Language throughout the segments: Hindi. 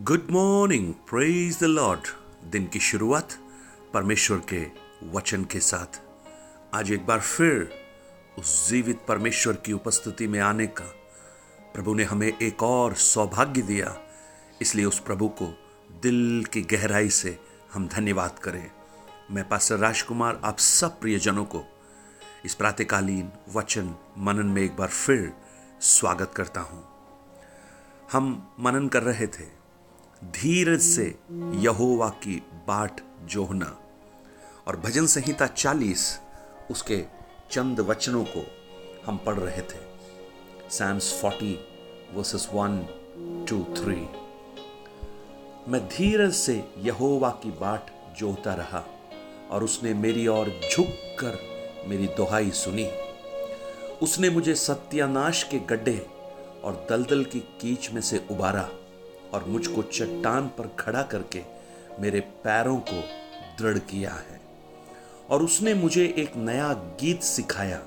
Good morning praise the lord दिन की शुरुआत परमेश्वर के वचन के साथ। आज एक बार फिर उस जीवित परमेश्वर की उपस्थिति में आने का प्रभु ने हमें एक और सौभाग्य दिया। इसलिए उस प्रभु को दिल की गहराई से हम धन्यवाद करें। मैं पास्टर राजकुमार, आप सब प्रियजनों को इस प्रातकालीन वचन मनन में एक बार फिर स्वागत करता हूँ। हम मनन कर रहे थे धीरज से यहोवा की बाट जोहना। और भजन संहिता 40 उसके चंद वचनों को हम पढ़ रहे थे। सैम्स 40 वर्सेस 1 टू 3 मैं धीरज से यहोवा की बाट जोहता रहा, और उसने मेरी ओर झुक कर मेरी दोहाई सुनी। उसने मुझे सत्यानाश के गड्ढे और दलदल की कीच में से उबारा। और मुझको चट्टान पर खड़ा करके मेरे पैरों को दृढ़ किया है। और उसने मुझे एक नया गीत सिखाया,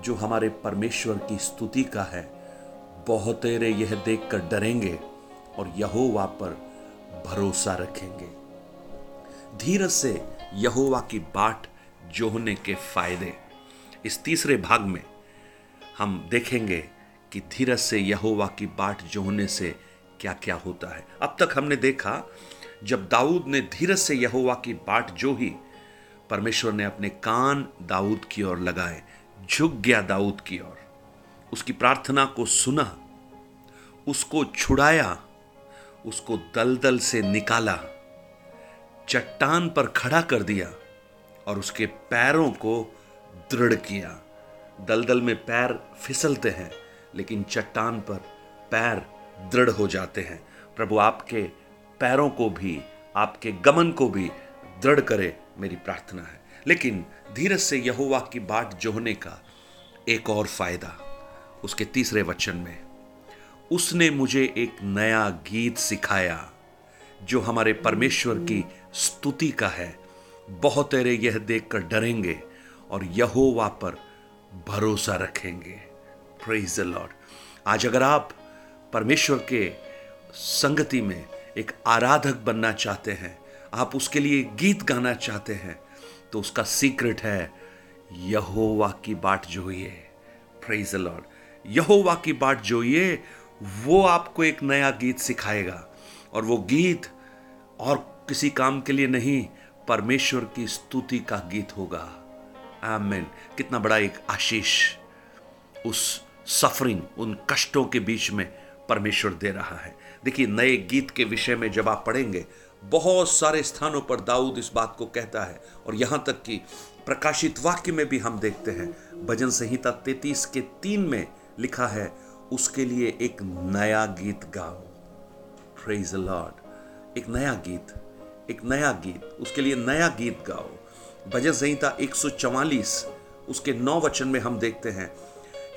जो हमारे परमेश्वर की स्तुति का है। बहुतेरे यह देखकर डरेंगे और यहोवा पर भरोसा रखेंगे। धीरज से यहोवा की बाट जोहने के फ़ायदे। इस तीसरे भाग में हम देखेंगे कि धीरज से यहोवा की बाट जोहने से क्या क्या होता है। अब तक हमने देखा, जब दाऊद ने धीरज से यहोवा की बाट जो ही परमेश्वर ने अपने कान दाऊद की ओर लगाए, झुक गया दाऊद की ओर। उसकी प्रार्थना को सुना, उसको छुड़ाया, उसको दलदल से निकाला, चट्टान पर खड़ा कर दिया और उसके पैरों को दृढ़ किया। दलदल में पैर फिसलते हैं, लेकिन चट्टान पर पैर दृढ़ हो जाते हैं। प्रभु आपके पैरों को भी, आपके गमन को भी दृढ़ करे मेरी प्रार्थना है। लेकिन धीरज से यहोवा की बाट जोहने का एक और फ़ायदा उसके तीसरे वचन में, उसने मुझे एक नया गीत सिखाया जो हमारे परमेश्वर की स्तुति का है। बहुत तेरे यह देखकर डरेंगे और यहोवा पर भरोसा रखेंगे। लॉर्ड आज अगर आप परमेश्वर के संगति में एक आराधक बनना चाहते हैं। आप उसके लिए गीत गाना चाहते हैं तो उसका सीक्रेट है, यहोवा की बाट जोइए। प्रेज लॉर्ड यहोवा की बाट जोइए, वो आपको एक नया गीत सिखाएगा। और वो गीत और किसी काम के लिए नहीं, परमेश्वर की स्तुति का गीत होगा। आमेन कितना बड़ा एक आशीष। उस सफरिंग उन कष्टों के बीच में परमेश्वर दे रहा है। देखिए, नए गीत के विषय में जब आप पढ़ेंगे, बहुत सारे स्थानों पर दाऊद इस बात को कहता है और यहाँ तक कि प्रकाशित वाक्य में भी हम देखते हैं, भजन संहिता तैतीस के तीन में लिखा है, उसके लिए एक नया गीत गाओ। प्रेज लॉर्ड एक नया गीत, एक नया गीत, उसके लिए नया गीत गाओ। भजन संहिता 144 उसके नौ वचन में हम देखते हैं,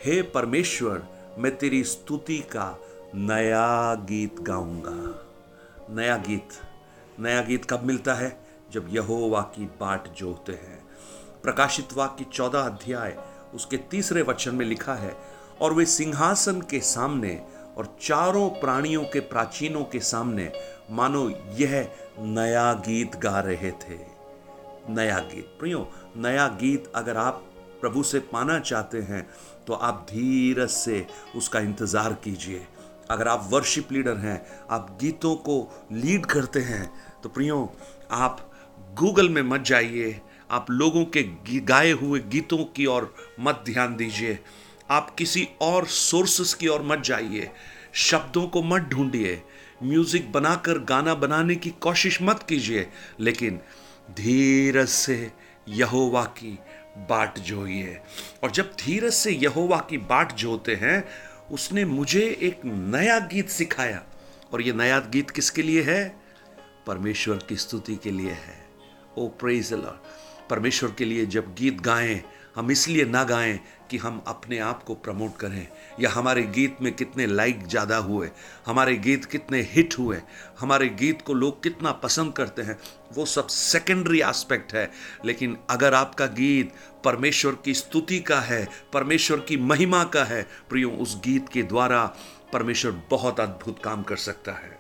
हे परमेश्वर, मैं तेरी स्तुति का नया गीत गाऊँगा। नया गीत। नया गीत कब मिलता है? जब यहोवा की बाट जोते हैं। प्रकाशित वाक्य चौदह अध्याय, उसके तीसरे वचन में लिखा है, और वे सिंहासन के सामने और चारों प्राणियों के प्राचीनों के सामने, मानो यह नया गीत गा रहे थे। नया गीत। प्रियो, नया गीत अगर आप प्रभु से पाना चाहते हैं तो आप धीरज से उसका इंतज़ार कीजिए। अगर आप वर्शिप लीडर हैं, आप गीतों को लीड करते हैं तो प्रियो, आप गूगल में मत जाइए। आप लोगों के गाए हुए गीतों की ओर मत ध्यान दीजिए। आप किसी और सोर्सेस की ओर मत जाइए। शब्दों को मत ढूंढिए। म्यूज़िक बनाकर गाना बनाने की कोशिश मत कीजिए, लेकिन धीरज से यहोवा की बाट जोइए। और जब धीरज से यहोवा की बाट जोते हैं उसने मुझे एक नया गीत सिखाया। और ये नया गीत किसके लिए है? परमेश्वर की स्तुति के लिए है। ओ प्रेज लॉर्ड परमेश्वर के लिए जब गीत गाएँ हम इसलिए ना गाएँ कि हम अपने आप को प्रमोट करें। या हमारे गीत में कितने लाइक ज़्यादा हुए, हमारे गीत कितने हिट हुए, हमारे गीत को लोग कितना पसंद करते हैं, वो सब सेकेंडरी एस्पेक्ट है। लेकिन अगर आपका गीत परमेश्वर की स्तुति का है, परमेश्वर की महिमा का है, प्रियो, उस गीत के द्वारा परमेश्वर बहुत अद्भुत काम कर सकता है।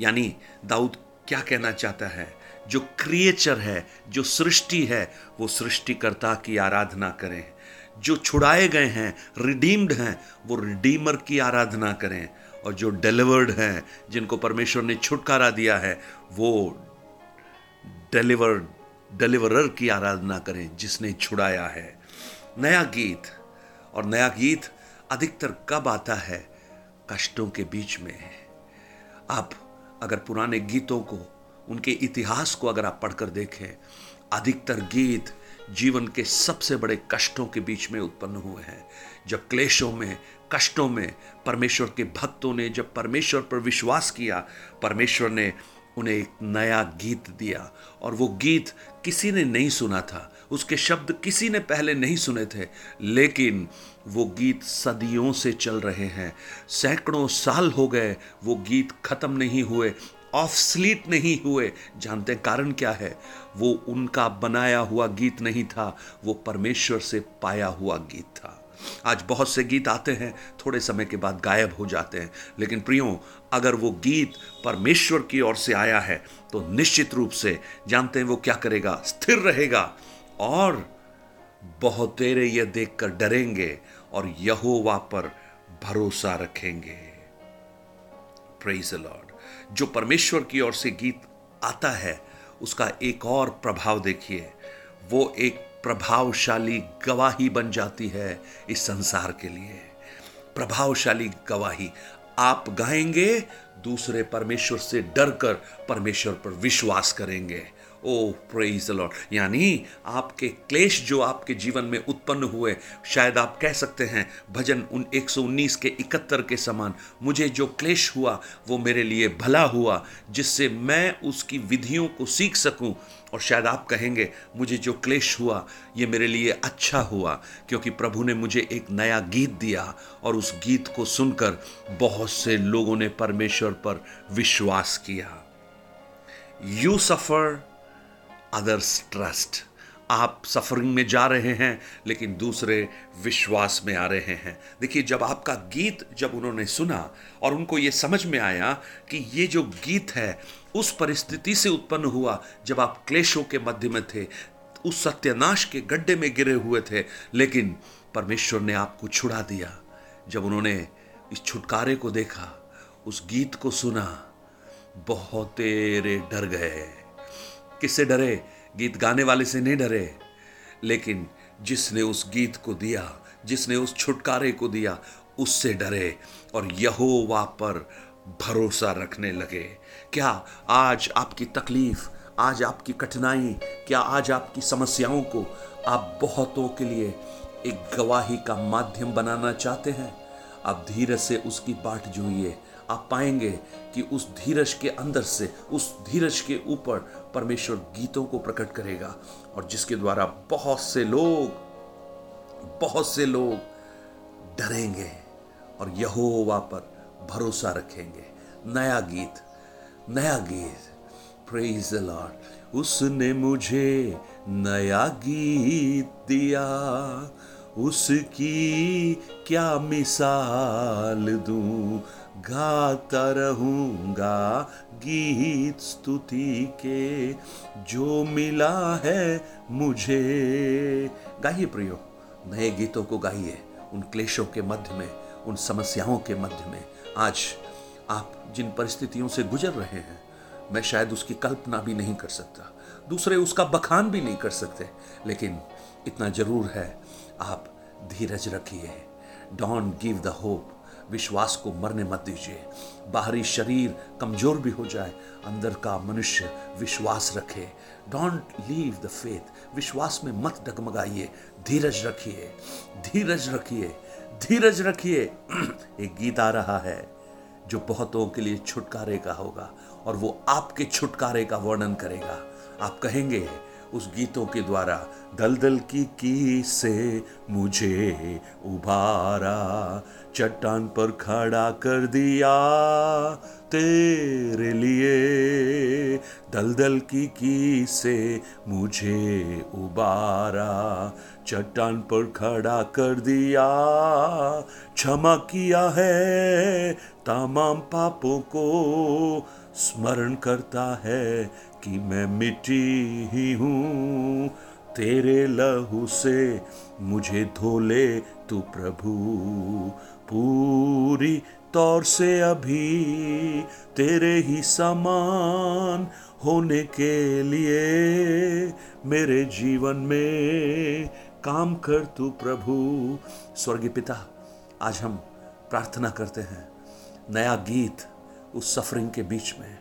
यानी दाऊद क्या कहना चाहता है? जो क्रिएचर है, जो सृष्टि है, वो सृष्टिकर्ता की आराधना करें। जो छुड़ाए गए हैं रिडीम्ड हैं, वो रिडीमर की आराधना करें। और जो डिलीवर्ड हैं, जिनको परमेश्वर ने छुटकारा दिया है, वो डिलीवर डिलीवरर की आराधना करें, जिसने छुड़ाया है। नया गीत, और नया गीत अधिकतर कब आता है? कष्टों के बीच में। आप अगर पुराने गीतों को उनके इतिहास को अगर आप पढ़कर देखें, अधिकतर गीत जीवन के सबसे बड़े कष्टों के बीच में उत्पन्न हुए हैं। जब क्लेशों में, कष्टों में परमेश्वर के भक्तों ने, जब परमेश्वर पर विश्वास किया, परमेश्वर ने उन्हें एक नया गीत दिया और वो गीत किसी ने नहीं सुना था, उसके शब्द किसी ने पहले नहीं सुने थे, लेकिन वो गीत सदियों से चल रहे हैं। सैकड़ों साल हो गए, वो गीत खत्म नहीं हुए ऑफ़ स्लीट नहीं हुए। जानते कारण क्या है? वो उनका बनाया हुआ गीत नहीं था, वो परमेश्वर से पाया हुआ गीत था। आज बहुत से गीत आते हैं, थोड़े समय के बाद गायब हो जाते हैं। लेकिन प्रियो, अगर वो गीत परमेश्वर की ओर से आया है तो निश्चित रूप से जानते हैं वो क्या करेगा? स्थिर रहेगा। और बहुत तेरे यह देखकर डरेंगे और यहोवा पर भरोसा रखेंगे। प्रेज लॉर्ड जो परमेश्वर की ओर से गीत आता है, उसका एक और प्रभाव देखिए। वो एक प्रभावशाली गवाही बन जाती है इस संसार के लिए। प्रभावशाली गवाही। आप गाएँगे, दूसरे परमेश्वर से डरकर परमेश्वर पर विश्वास करेंगे। ओ प्रेज द लॉर्ड यानी आपके क्लेश जो आपके जीवन में उत्पन्न हुए, शायद आप कह सकते हैं, भजन उन 119 के इकहत्तर के समान, मुझे जो क्लेश हुआ, वो मेरे लिए भला हुआ, जिससे मैं उसकी विधियों को सीख सकूँ। और शायद आप कहेंगे, मुझे जो क्लेश हुआ, ये मेरे लिए अच्छा हुआ, क्योंकि प्रभु ने मुझे एक नया गीत दिया। और उस गीत को सुनकर बहुत से लोगों ने परमेश्वर पर विश्वास किया। यू सफ़र अदर्स ट्रस्ट आप सफरिंग में जा रहे हैं, लेकिन दूसरे विश्वास में आ रहे हैं। देखिए, जब आपका गीत जब उन्होंने सुना और उनको ये समझ में आया कि ये जो गीत है, उस परिस्थिति से उत्पन्न हुआ जब आप क्लेशों के मध्य में थे, उस सत्यानाश के गड्ढे में गिरे हुए थे, लेकिन परमेश्वर ने आपको छुड़ा दिया। जब उन्होंने इस छुटकारे को देखा, उस गीत को सुना, बहुत तेरे डर गए। किससे डरे? गीत गाने वाले से नहीं डरे। लेकिन जिसने उस गीत को दिया, जिसने उस छुटकारे को दिया, उससे डरे और यहोवा पर भरोसा रखने लगे। क्या आज आपकी तकलीफ़, आज आपकी कठिनाई, क्या आज आपकी समस्याओं को आप बहुतों के लिए एक गवाही का माध्यम बनाना चाहते हैं? आप धीरे से उसकी बाट जोइए। आप पाएँगे कि उस धीरज के अंदर से, उस धीरज के ऊपर परमेश्वर गीतों को प्रकट करेगा। और जिसके द्वारा बहुत से लोग, बहुत से लोग डरेंगे और यहोवा पर भरोसा रखेंगे। नया गीत नया गीत। प्रेज लॉर्ड उसने मुझे नया गीत दिया। उसकी क्या मिसाल दूँ? गाता रहूँगा गीत स्तुति के, जो मिला है मुझे। गाइए प्रियो, नए गीतों को गाइए, उन क्लेशों के मध्य में, उन समस्याओं के मध्य में। आज आप जिन परिस्थितियों से गुजर रहे हैं, मैं शायद उसकी कल्पना भी नहीं कर सकता, दूसरे उसका बखान भी नहीं कर सकते। लेकिन इतना ज़रूर है, आप धीरज रखिए। Don't give the hope. विश्वास को मरने मत दीजिए। बाहरी शरीर कमज़ोर भी हो जाए, अंदर का मनुष्य विश्वास रखे। डोंट लीव द फेथ विश्वास में मत डगमगाइए। धीरज रखिए। धीरज रखिए। धीरज रखिए। एक गीत आ रहा है, जो बहुतों के लिए छुटकारे का होगा, और वो आपके छुटकारे का वर्णन करेगा। आप कहेंगे उस गीतों के द्वारा दलदल की की से मुझे उभारा चट्टान पर खड़ा कर दिया तेरे लिए। दलदल की की से मुझे उबारा, चट्टान पर खड़ा कर दिया। क्षमा किया है तमाम पापों को स्मरण करता है कि मैं मिट्टी ही हूँ, तेरे लहू से मुझे धो ले तू प्रभु। पूरी तौर से अभी तेरे ही समान होने के लिए मेरे जीवन में काम कर तू प्रभु। स्वर्गीय पिता, आज हम प्रार्थना करते हैं, नया गीत उस सफरिंग के बीच में।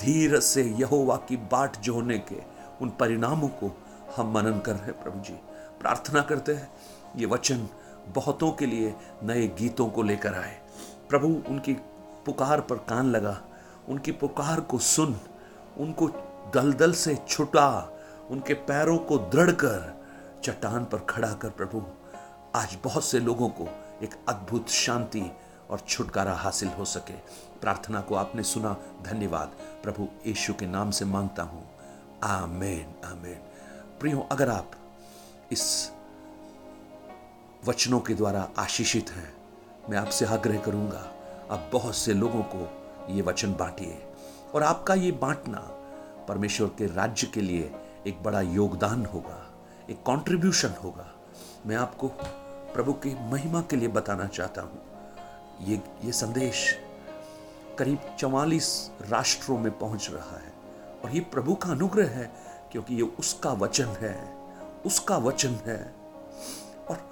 धीरज से यहोवा की बाट जोने के उन परिणामों को हम मनन कर रहे हैं, प्रभु जी। प्रार्थना करते हैं, ये वचन बहुतों के लिए नए गीतों को लेकर आए। प्रभु, उनकी पुकार पर कान लगा, उनकी पुकार को सुन, उनको दलदल से छुटा, उनके पैरों को दृढ़ कर, चट्टान पर खड़ा कर, प्रभु। आज बहुत से लोगों को एक अद्भुत शांति और छुटकारा हासिल हो सके। प्रार्थना को आपने सुना। धन्यवाद। प्रभु यीशु के नाम से माँगता हूँ। आमेन आमेन। प्रियो, अगर आप इस वचनों के द्वारा आशीषित हैं, मैं आपसे आग्रह करूँगा, आप बहुत से लोगों को ये वचन बांटिए। और आपका ये बांटना परमेश्वर के राज्य के लिए एक बड़ा योगदान होगा, एक कंट्रीब्यूशन होगा। मैं आपको प्रभु की महिमा के लिए बताना चाहता हूँ। ये ये संदेश करीब चवालीस राष्ट्रों में पहुँच रहा है। और ये प्रभु का अनुग्रह है, क्योंकि ये उसका वचन है, उसका वचन है। और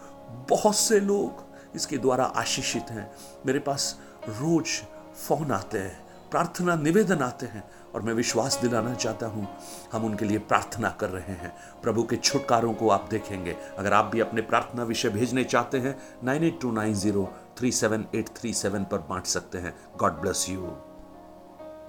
बहुत से लोग इसके द्वारा आशीषित हैं। मेरे पास रोज फ़ोन आते हैं, प्रार्थना निवेदन आते हैं, और मैं विश्वास दिलाना चाहता हूँ, हम उनके लिए प्रार्थना कर रहे हैं। प्रभु के छुटकारों को आप देखेंगे। अगर आप भी अपने प्रार्थना विषय भेजने चाहते हैं, nine eight two nine zero three seven eight three seven पर बांट सकते हैं। God bless you